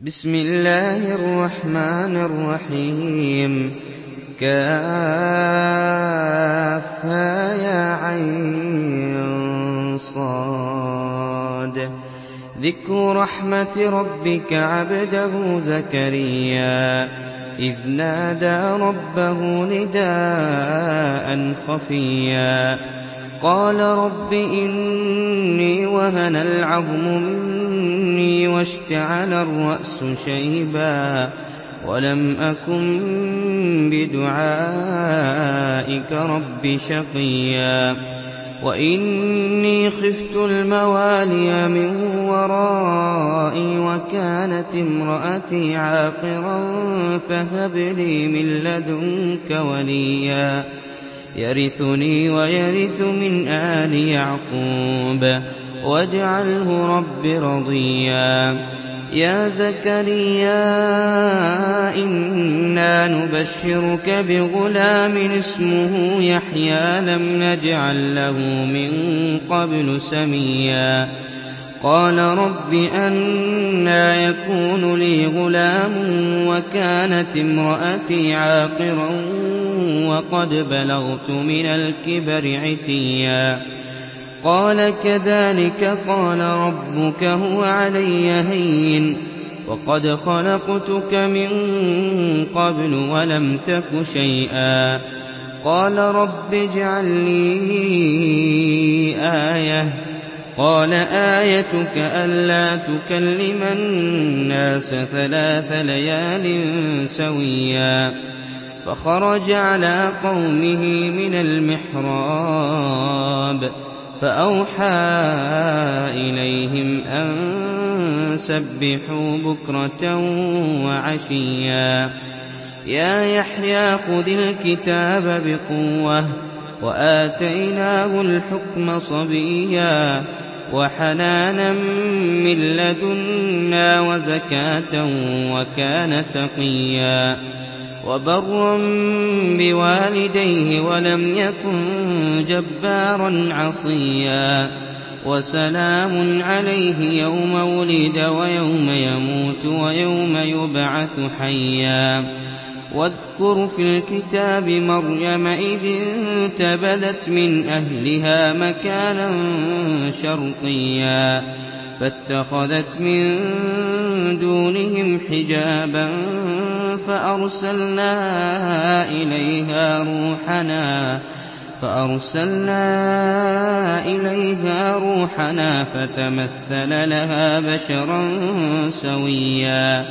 بِسْمِ اللَّهِ الرَّحْمَٰنِ الرَّحِيمِ. كهيعص ذِكْرُ رَحْمَتِ رَبِّكَ عَبْدَهُ زَكَرِيَّا. إِذْ نَادَىٰ رَبَّهُ نِدَاءً خَفِيًّا. قَالَ رَبِّ إِنِّي وَهَنَ الْعَظْمُ مِنِّي وَاشْتَعَلَ الرَّأْسُ شَيْبًا وَلَمْ أَكُن بِدُعَائِكَ رَبِّ شَقِيًّا وَإِنِّي خِفْتُ الْمَوَالِيَ مِن وَرَائِي وَكَانَتِ امْرَأَتِي عَاقِرًا فَهَبْ لِي مِن لَّدُنكَ وَلِيًّا يَرِثُنِي وَيَرِثُ مِنْ آلِ يَعْقُوبَ وَاجْعَلْهُ رَبِّ رَضِيًّا. يَا زَكَرِيَّا إِنَّا نُبَشِّرُكَ بِغُلَامٍ اسْمُهُ يَحْيَىٰ لَمْ نَجْعَل لَّهُ مِن قَبْلُ سَمِيًّا. قَالَ رَبِّ أَنَّىٰ يَكُونُ لِي غُلَامٌ وَكَانَتِ امْرَأَتِي عَاقِرًا وَقَدْ بَلَغْتُ مِنَ الْكِبَرِ عِتِيًّا. قَالَ كَذَٰلِكَ قَالَ رَبُّكَ هُوَ عَلَيَّ هَيِّنٌ. وَقَدْ خَلَقْتُكَ مِن قَبْلُ وَلَمْ تَكُ شَيْئًا. قَالَ رَبِّ اجْعَل لِّي آيَةً ۖ. قَالَ آيَتُكَ أَلَّا تُكَلِّمَ النَّاسَ ثَلَاثَ لَيَالٍ سَوِيًّا. فَخَرَجَ عَلَىٰ قَوْمِهِ مِنَ الْمِحْرَابِ. فَأَوْحَىٰ إِلَيْهِمْ أَن سَبِّحُوا بُكْرَةً وَعَشِيًّا. يَا يَحْيَىٰ خُذِ الْكِتَابَ بِقُوَّةٍ ۖ وَآتَيْنَاهُ الْحُكْمَ صَبِيًّا وَحَنَانًا مِّن لَّدُنَّا وَزَكَاةً وَكَانَ تَقِيًّا. وَبَرًّا بِوَالِدَيْهِ وَلَمْ يَكُن جَبَّارًا عَصِيًّا وَسَلَامٌ عَلَيْهِ يَوْمَ وُلِدَ وَيَوْمَ يَمُوتُ وَيَوْمَ يُبْعَثُ حَيًّا وَاذْكُرْ فِي الْكِتَابِ مَرْيَمَ إِذِ انتَبَذَتْ مِنْ أَهْلِهَا مَكَانًا شَرْقِيًّا فَاتَّخَذَتْ مِن دُونِهِمْ حِجَابًا فَأَرْسَلْنَا إِلَيْهَا رُوحَنَا فَتَمَثَّلَ لَهَا بَشَرًا سَوِيًّا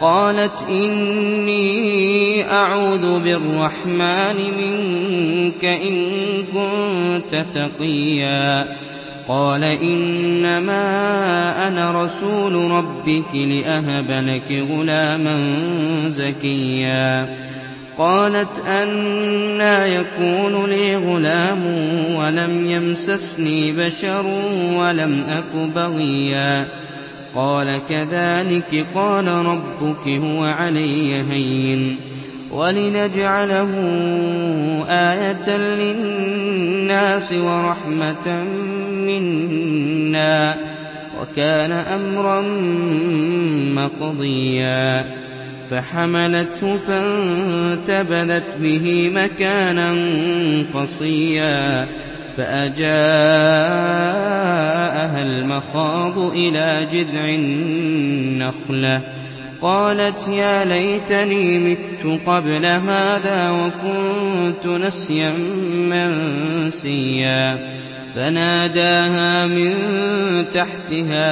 قَالَتْ إِنِّي أَعُوذُ بِالرَّحْمَٰنِ مِنكَ إِن كُنتَ تَقِيًّا قَالَ إِنَّمَا أَنَا رَسُولُ رَبِّكِ لِأَهَبَ لَكِ غُلَامًا زَكِيًّا. قَالَتْ أَنَّىٰ يَكُونُ لِي غُلَامٌ وَلَمْ يَمْسَسْنِي بَشَرٌ وَلَمْ أَكُ بَغِيًّا. قَالَ كَذَٰلِكِ قَالَ رَبُّكِ هُوَ عَلَيَّ هَيِّنٌ. وَلِنَجْعَلَهُ آيَةً لِّلنَّاسِ وَرَحْمَةً مِّنَّا ۚ وَكَانَ أَمْرًا مَّقْضِيًّا فَحَمَلَتْهُ فَانتَبَذَتْ بِهِ مَكَانًا قَصِيًّا فَأَجَاءَهَا الْمَخَاضُ إِلَىٰ جِذْعِ النَّخْلَةِ قَالَتْ يَا لَيْتَنِي مِتُّ قَبْلَ هَٰذَا وَكُنتُ نَسْيًا مَّنسِيًّا فَنَادَاهَا مِن تَحْتِهَا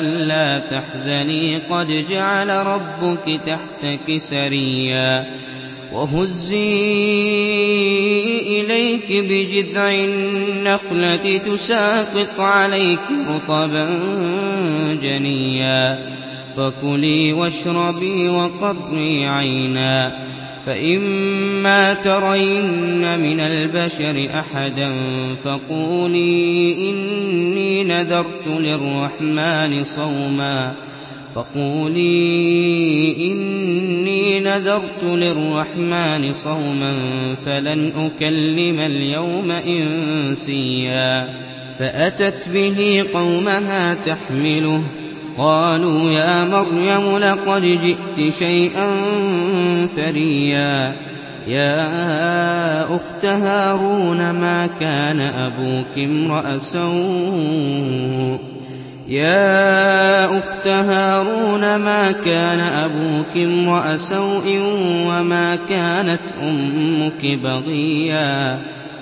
أَلَّا تَحْزَنِي قَدْ جَعَلَ رَبُّكِ تَحْتَكِ سَرِيًّا وَهُزِّي إِلَيْكِ بِجِذْعِ النَّخْلَةِ تُسَاقِطْ عَلَيْكِ رُطَبًا جَنِيًّا فَكُلِي وَاشْرَبِي وَقَرِّي عَيْنًا ۖ فَإِمَّا تَرَيِنَّ مِنَ الْبَشَرِ أَحَدًا فَقُولِي إِنِّي نَذَرْتُ لِلرَّحْمَٰنِ صَوْمًا فَلَنْ أُكَلِّمَ الْيَوْمَ إِنسِيًّا فَأَتَتْ بِهِ قَوْمَهَا تَحْمِلُهُ ۖ قالوا يا مريم لقد جئت شيئا فريا يا أخت هارون ما كان أبوك امرأ سوء وما كانت أمك بغيا.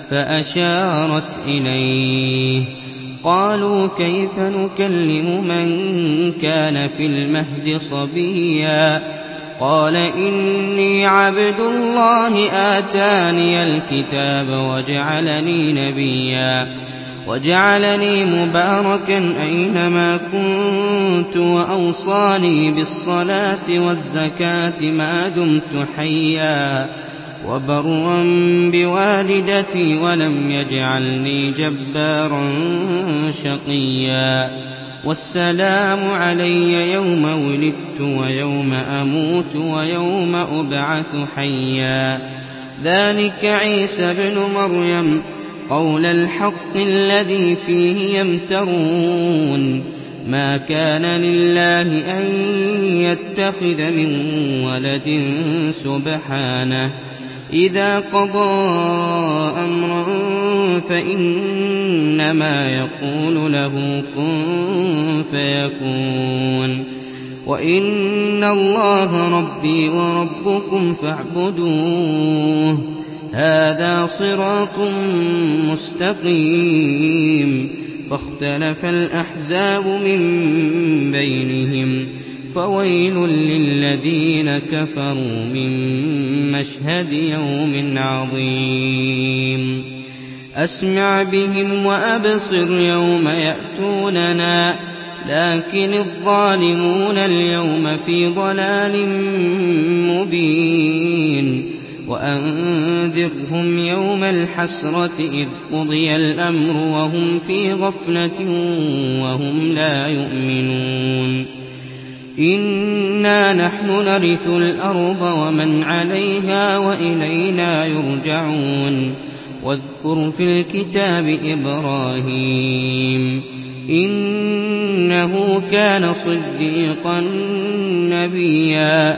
فأشارت إليه. قالوا كيف نكلم من كان في المهد صبيا قال إني عبد الله آتاني الكتاب وجعلني نبيا وجعلني مباركا أينما كنت وأوصاني بالصلاة والزكاة ما دمت حيا وبرا بوالدتي ولم يجعلني جبارا شقيا. والسلام علي يوم ولدت ويوم أموت ويوم أبعث حيا. ذلك عيسى ابن مريم قول الحق الذي فيه يمترون. ما كان لله أن يتخذ من ولد سبحانه. إذا قضى أمرا فإنما يقول له كن فيكون. وإن الله ربي وربكم فاعبدوه. هذا صراط مستقيم. فاختلف الأحزاب من بينهم. فويل للذين كفروا من مشهد يوم عظيم. أسمع بهم وأبصر يوم يأتوننا لكن الظالمون اليوم في ضلال مبين. وأنذرهم يوم الحسرة إذ قضي الأمر وهم في غفلة وهم لا يؤمنون. إِنَّا نَحْنُ نَرِثُ الْأَرْضَ وَمَنْ عَلَيْهَا وَإِلَيْنَا يُرْجَعُونَ وَاذْكُرْ فِي الْكِتَابِ إِبْرَاهِيمَ إِنَّهُ كَانَ صِدِّيقًا نَّبِيًّا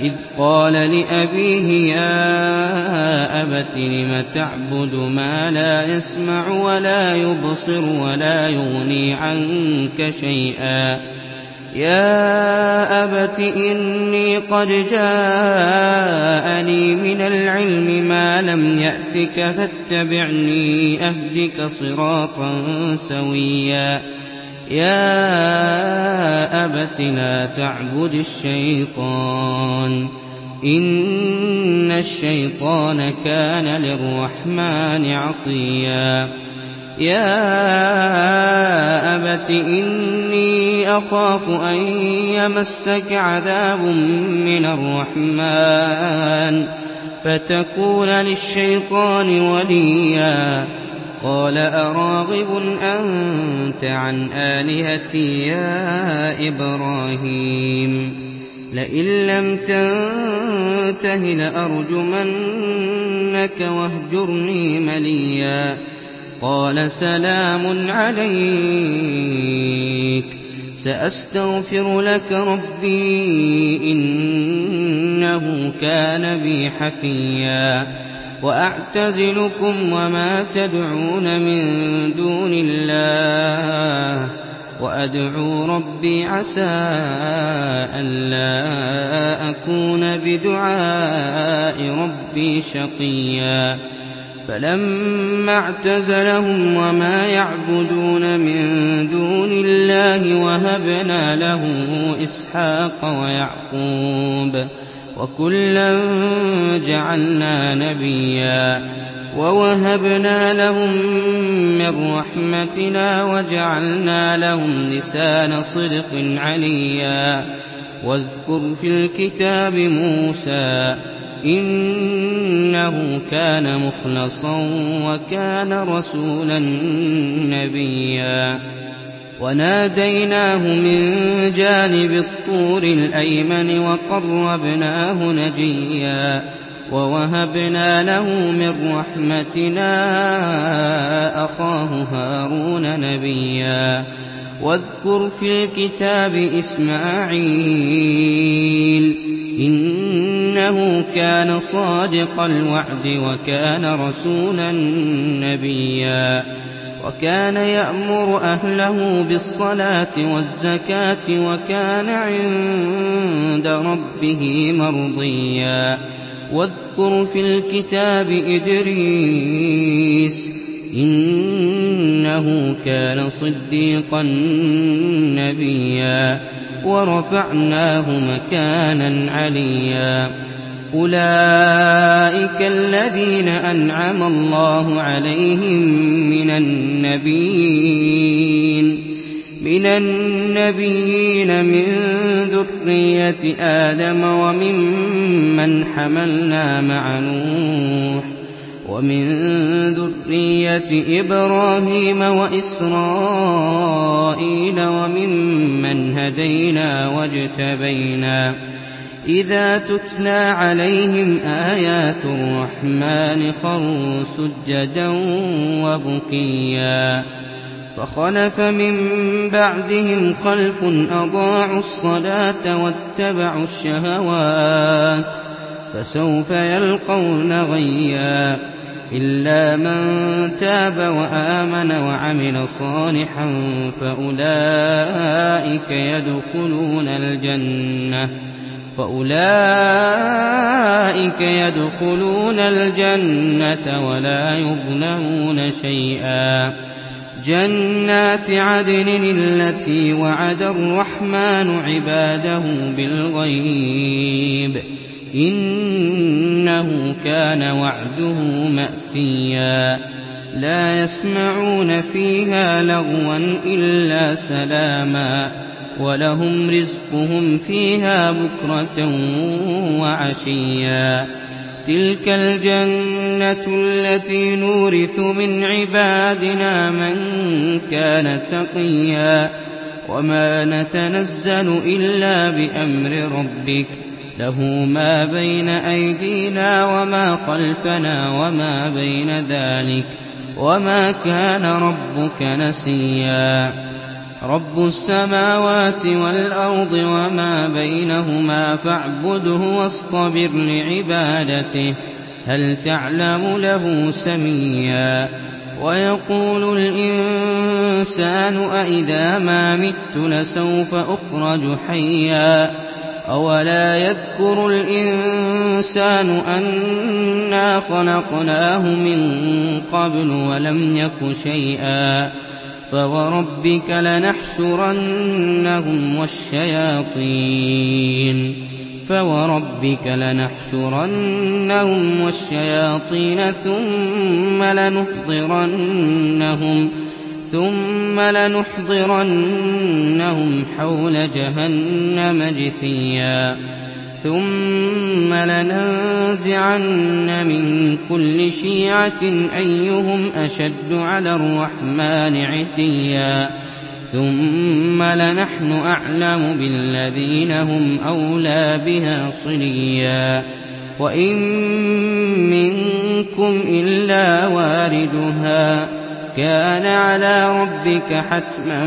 إِذْ قَالَ لِأَبِيهِ يَا أَبَتِ لِمَ تَعْبُدُ مَا لَا يَسْمَعُ وَلَا يُبْصِرُ وَلَا يُغْنِي عَنكَ شَيْئًا يَا أَبَتِ إِنِّي قَدْ جَاءَنِي مِنَ الْعِلْمِ مَا لَمْ يَأْتِكَ فَاتَّبِعْنِي أَهْدِكَ صِرَاطًا سَوِيًّا. يَا أَبَتِ لَا تَعْبُدِ الشَّيْطَانَ ۖ. إِنَّ الشَّيْطَانَ كَانَ لِلرَّحْمَٰنِ عَصِيًّا. يَا أَبَتِ إِنِّي أَخَافُ أَن يَمَسَّكَ عَذَابٌ مِّنَ الرَّحْمَٰنِ فَتَكُونَ لِلشَّيْطَانِ وَلِيًّا قَالَ أَرَاغِبٌ أَنتَ عَنْ آلِهَتِي يَا إِبْرَاهِيمُ لَئِن لَّمْ تَنتَهِ لَأَرْجُمَنَّكَ وَاهْجُرْنِي مَلِيًّا قَالَ سَلَامٌ عَلَيْكَ. سَأَسْتَغْفِرُ لَكَ رَبِّي إِنَّهُ كَانَ بِي حَفِيًّا. وَأَعْتَزِلُكُمْ وَمَا تَدْعُونَ مِن دُونِ اللَّهِ. وَأَدْعُو رَبِّي عَسَىٰ أَلَّا أَكُونَ بِدُعَاءِ رَبِّي شَقِيًّا. فَلَمَّا اعْتَزَلَهُمْ وَمَا يَعْبُدُونَ مِن دُونِ اللَّهِ وَهَبْنَا لَهُ إِسْحَاقَ وَيَعْقُوبَ وَكُلًّا جَعَلْنَا نَبِيًّا وَوَهَبْنَا لَهُم مِّن رَّحْمَتِنَا وَجَعَلْنَا لَهُمْ لِسَانَ صِدْقٍ عَلِيًّا وَاذْكُرْ فِي الْكِتَابِ مُوسَىٰ إِنَّهُ كَانَ مُخْلَصًا وَكَانَ رَسُولًا نَّبِيًّا. وَنَادَيْنَاهُ مِن جَانِبِ الطُّورِ الْأَيْمَنِ وَقَرَّبْنَاهُ نَجِيًّا وَوَهَبْنَا لَهُ مِن رَّحْمَتِنَا أَخَاهُ هَارُونَ نَبِيًّا. وَاذْكُرْ فِي الْكِتَابِ إِسْمَاعِيلَ ۚ إِنَّهُ كَانَ صَادِقَ الْوَعْدِ وَكَانَ رَسُولًا نَّبِيًّا وَكَانَ يَأْمُرُ أَهْلَهُ بِالصَّلَاةِ وَالزَّكَاةِ وَكَانَ عِندَ رَبِّهِ مَرْضِيًّا وَاذْكُرْ فِي الْكِتَابِ إِدْرِيسَ ۚ إِنَّهُ كَانَ صِدِّيقًا نَّبِيًّا وَرَفَعْنَاهُ مَكَانًا عَلِيًّا أُولَٰئِكَ الَّذِينَ أَنْعَمَ اللَّهُ عَلَيْهِم مِّنَ النَّبِيِّينَ مِن ذُرِّيَّةِ آدَمَ وَمِمَّنْ حَمَلْنَا مَعَ نُوحٍ وَمِن ذُرِّيَّةِ إِبْرَاهِيمَ وَإِسْرَائِيلَ وَمِمَّنْ هَدَيْنَا وَاجْتَبَيْنَا ۚ إِذَا تُتْلَىٰ عَلَيْهِمْ آيَاتُ الرَّحْمَٰنِ خَرُّوا سُجَّدًا وَبُكِيًّا فَخَلَفَ مِن بَعْدِهِمْ خَلْفٌ أَضَاعُوا الصَّلَاةَ وَاتَّبَعُوا الشَّهَوَاتِ ۖ فَسَوْفَ يَلْقَوْنَ غَيًّا إِلَّا مَن تَابَ وَآمَنَ وَعَمِلَ صَالِحًا فَأُولَٰئِكَ يَدْخُلُونَ الْجَنَّةَ وَلَا يُظْلَمُونَ شَيْئًا. جَنَّاتِ عَدْنٍ الَّتِي وَعَدَ الرَّحْمَٰنُ عِبَادَهُ بِالْغَيْبِ ۚ إِنَّهُ كَانَ وَعْدُهُ مَأْتِيًّا. لَّا يَسْمَعُونَ فِيهَا لَغْوًا إِلَّا سَلَامًا ۖ. وَلَهُمْ رِزْقُهُمْ فِيهَا بُكْرَةً وَعَشِيًّا. تِلْكَ الْجَنَّةُ الَّتِي نُورِثُ مِنْ عِبَادِنَا مَن كَانَ تَقِيًّا. وَمَا نَتَنَزَّلُ إِلَّا بِأَمْرِ رَبِّكَ ۖ. لَهُ مَا بَيْنَ أَيْدِينَا وَمَا خَلْفَنَا وَمَا بَيْنَ ذَٰلِكَ ۚ. وَمَا كَانَ رَبُّكَ نَسِيًّا. رَّبُّ السَّمَاوَاتِ وَالْأَرْضِ وَمَا بَيْنَهُمَا فَاعْبُدْهُ وَاصْطَبِرْ لِعِبَادَتِهِ ۚ هَلْ تَعْلَمُ لَهُ سَمِيًّا؟ وَيَقُولُ الْإِنسَانُ أَإِذَا مَا مِتُّ لَسَوْفَ أُخْرَجُ حَيًّا. أَوَلَا يَذْكُرُ الْإِنسَانُ أَنَّا خَلَقْنَاهُ مِن قَبْلُ وَلَمْ يَكُ شَيْئًا فَوَرَبِّكَ لَنَحْشُرَنَّهُمْ وَالشَّيَاطِينَ ثُمَّ لَنُحْضِرَنَّهُمْ حَوْلَ جَهَنَّمَ جِثِيًّا. ثُمَّ لَنَنزِعَنَّ مِن كُلِّ شِيعَةٍ أَيُّهُمْ أَشَدُّ عَلَى الرَّحْمَٰنِ عِتِيًّا. ثُمَّ لَنَحْنُ أَعْلَمُ بِالَّذِينَ هُمْ أَوْلَىٰ بِهَا صِلِيًّا. وَإِن مِّنكُمْ إِلَّا وَارِدُهَا ۚ. كَانَ عَلَىٰ رَبِّكَ حَتْمًا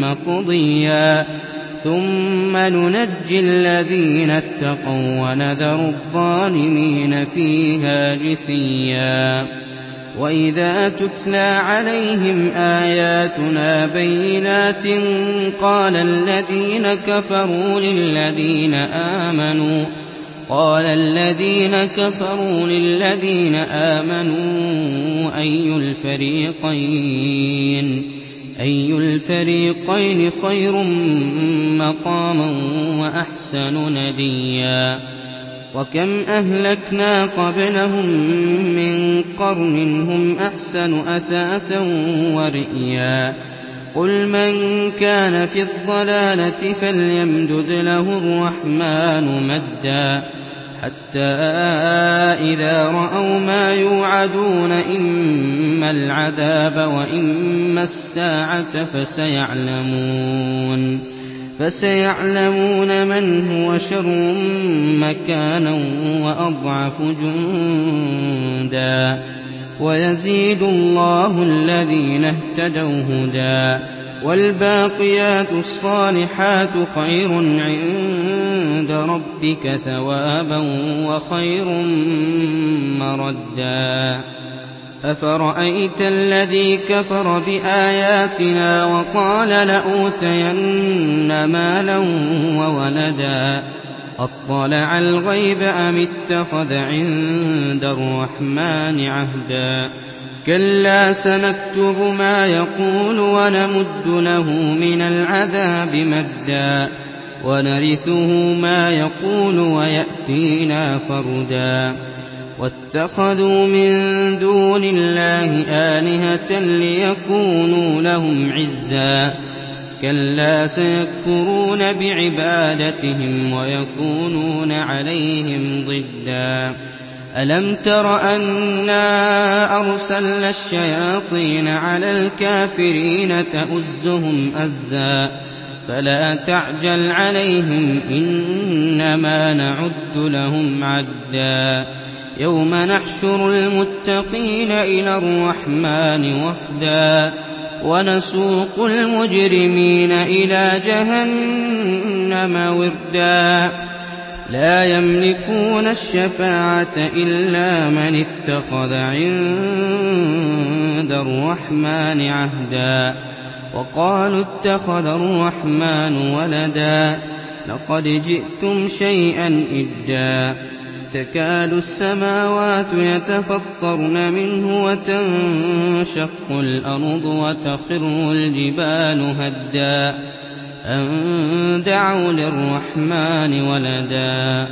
مَّقْضِيًّا. ثُمَّ نُنَجِّي الَّذِينَ اتَّقَوا وَّنَذَرُ الظَّالِمِينَ فِيهَا جِثِيًّا. وَإِذَا تُتْلَىٰ عَلَيْهِمْ آيَاتُنَا بَيِّنَاتٍ قَالَ الَّذِينَ كَفَرُوا لِلَّذِينَ آمَنُوا أَيُّ الْفَرِيقَيْنِ؟ خَيْرٌ مَّقَامًا وَأَحْسَنُ نَدِيًّا؟ وَكَمْ أَهْلَكْنَا قَبْلَهُم مِّن قَرْنٍ هُمْ أَحْسَنُ أَثَاثًا وَرِئْيًا؟ قُلْ مَن كَانَ فِي الضَّلَالَةِ فَلْيَمْدُدْ لَهُ الرَّحْمَٰنُ مَدًّا. حَتَّىٰ إِذَا رَأَوْا مَا يُوعَدُونَ إِمَّا الْعَذَابَ وَإِمَّا السَّاعَةَ فَسَيَعْلَمُونَ. مَنْ هُوَ شَرٌّ مَّكَانًا وَأَضْعَفُ جُندًا. وَيَزِيدُ اللَّهُ الَّذِينَ اهْتَدَوْا هُدًى. وَالْبَاقِيَاتُ الصَّالِحَاتُ خَيْرٌ عِندَ رَبِّكَ ثَوَابًا وَخَيْرٌ مَّرَدًّا. أَفَرَأَيْتَ الَّذِي كَفَرَ بِآيَاتِنَا وَقَالَ لَأُوتَيَنَّ مَالًا وَوَلَدًا؟ أَطَّلَعَ الْغَيْبَ أَمِ اتَّخَذَ عِندَ الرَّحْمَٰنِ عَهْدًا؟ كَلَّا سَنَكْتُبُ مَا يَقُولُ وَنَمُدُّ لَهُ مِنَ الْعَذَابِ مَدًّا وَنَرِثُهُ مَا يَقُولُ وَيَأْتِينَا فَرْدًا وَاتَّخَذُوا مِن دُونِ اللَّهِ آلِهَةً لِّيَكُونُوا لَهُمْ عِزًّا كَلَّا سَيَكْفُرُونَ بِعِبَادَتِهِمْ وَيَكُونُونَ عَلَيْهِمْ ضِدًّا أَلَمْ تَرَ أَنَّا أَرْسَلْنَا الشَّيَاطِينَ عَلَى الْكَافِرِينَ تَؤُزُّهُمْ أَزًّا فَلَا تَعْجَلْ عَلَيْهِمْ ۖ إِنَّمَا نَعُدُّ لَهُمْ عَدًّا يَوْمَ نَحْشُرُ الْمُتَّقِينَ إِلَى الرَّحْمَٰنِ وَفْدًا وَنَسُوقُ الْمُجْرِمِينَ إِلَىٰ جَهَنَّمَ وِرْدًا لَّا يَمْلِكُونَ الشَّفَاعَةَ إِلَّا مَنِ اتَّخَذَ عِندَ الرَّحْمَٰنِ عَهْدًا. وَقَالُوا اتَّخَذَ الرَّحْمَٰنُ وَلَدًا. لَّقَدْ جِئْتُمْ شَيْئًا إِدًّا. تَكَادُ السَّمَاوَاتُ يَتَفَطَّرْنَ مِنْهُ وَتَنشَقُّ الْأَرْضُ وَتَخِرُّ الْجِبَالُ هَدًّا. أَن دَعَوْا لِلرَّحْمَٰنِ وَلَدًا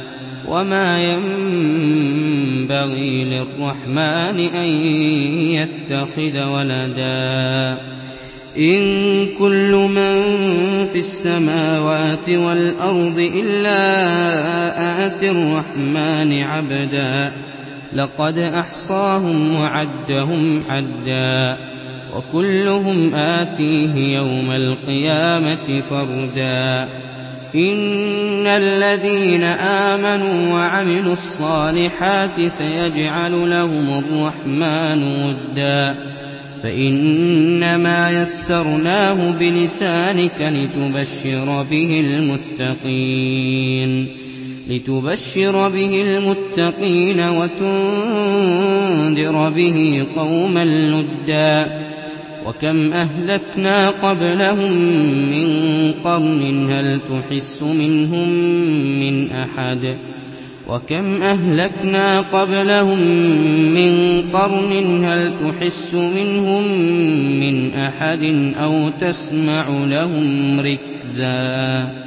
وَمَا يَنبَغِي لِلرَّحْمَٰنِ أَن يَتَّخِذَ وَلَدًا إِن كُلُّ مَن فِي السَّمَاوَاتِ وَالْأَرْضِ إِلَّا آتِي الرَّحْمَٰنِ عَبْدًا لَّقَدْ أَحْصَاهُمْ وَعَدَّهُمْ عَدًّا وَكُلُّهُمْ آتِيهِ يَوْمَ الْقِيَامَةِ فَرْدًا. إِنَّ الَّذِينَ آمَنُوا وَعَمِلُوا الصَّالِحَاتِ سَيَجْعَلُ لَهُمُ الرَّحْمَٰنُ وُدًّا. فَإِنَّمَا يَسَّرْنَاهُ بِلِسَانِكَ لِتُبَشِّرَ بِهِ الْمُتَّقِينَ. وَتُنذِرَ بِهِ قَوْمًا لُّدًّا. وَكَمْ أَهْلَكْنَا قَبْلَهُم مِّن قَرْنٍ هَلْ تُحِسُّ مِنْهُم مِّنْ أَحَدٍ؟ وَكَمْ أَهْلَكْنَا قَبْلَهُم مِّن قَرْنٍ هَلْ تُحِسُّ مِنْهُم مِّنْ أَحَدٍ أَوْ تَسْمَعُ لَهُمْ رِكْزًا؟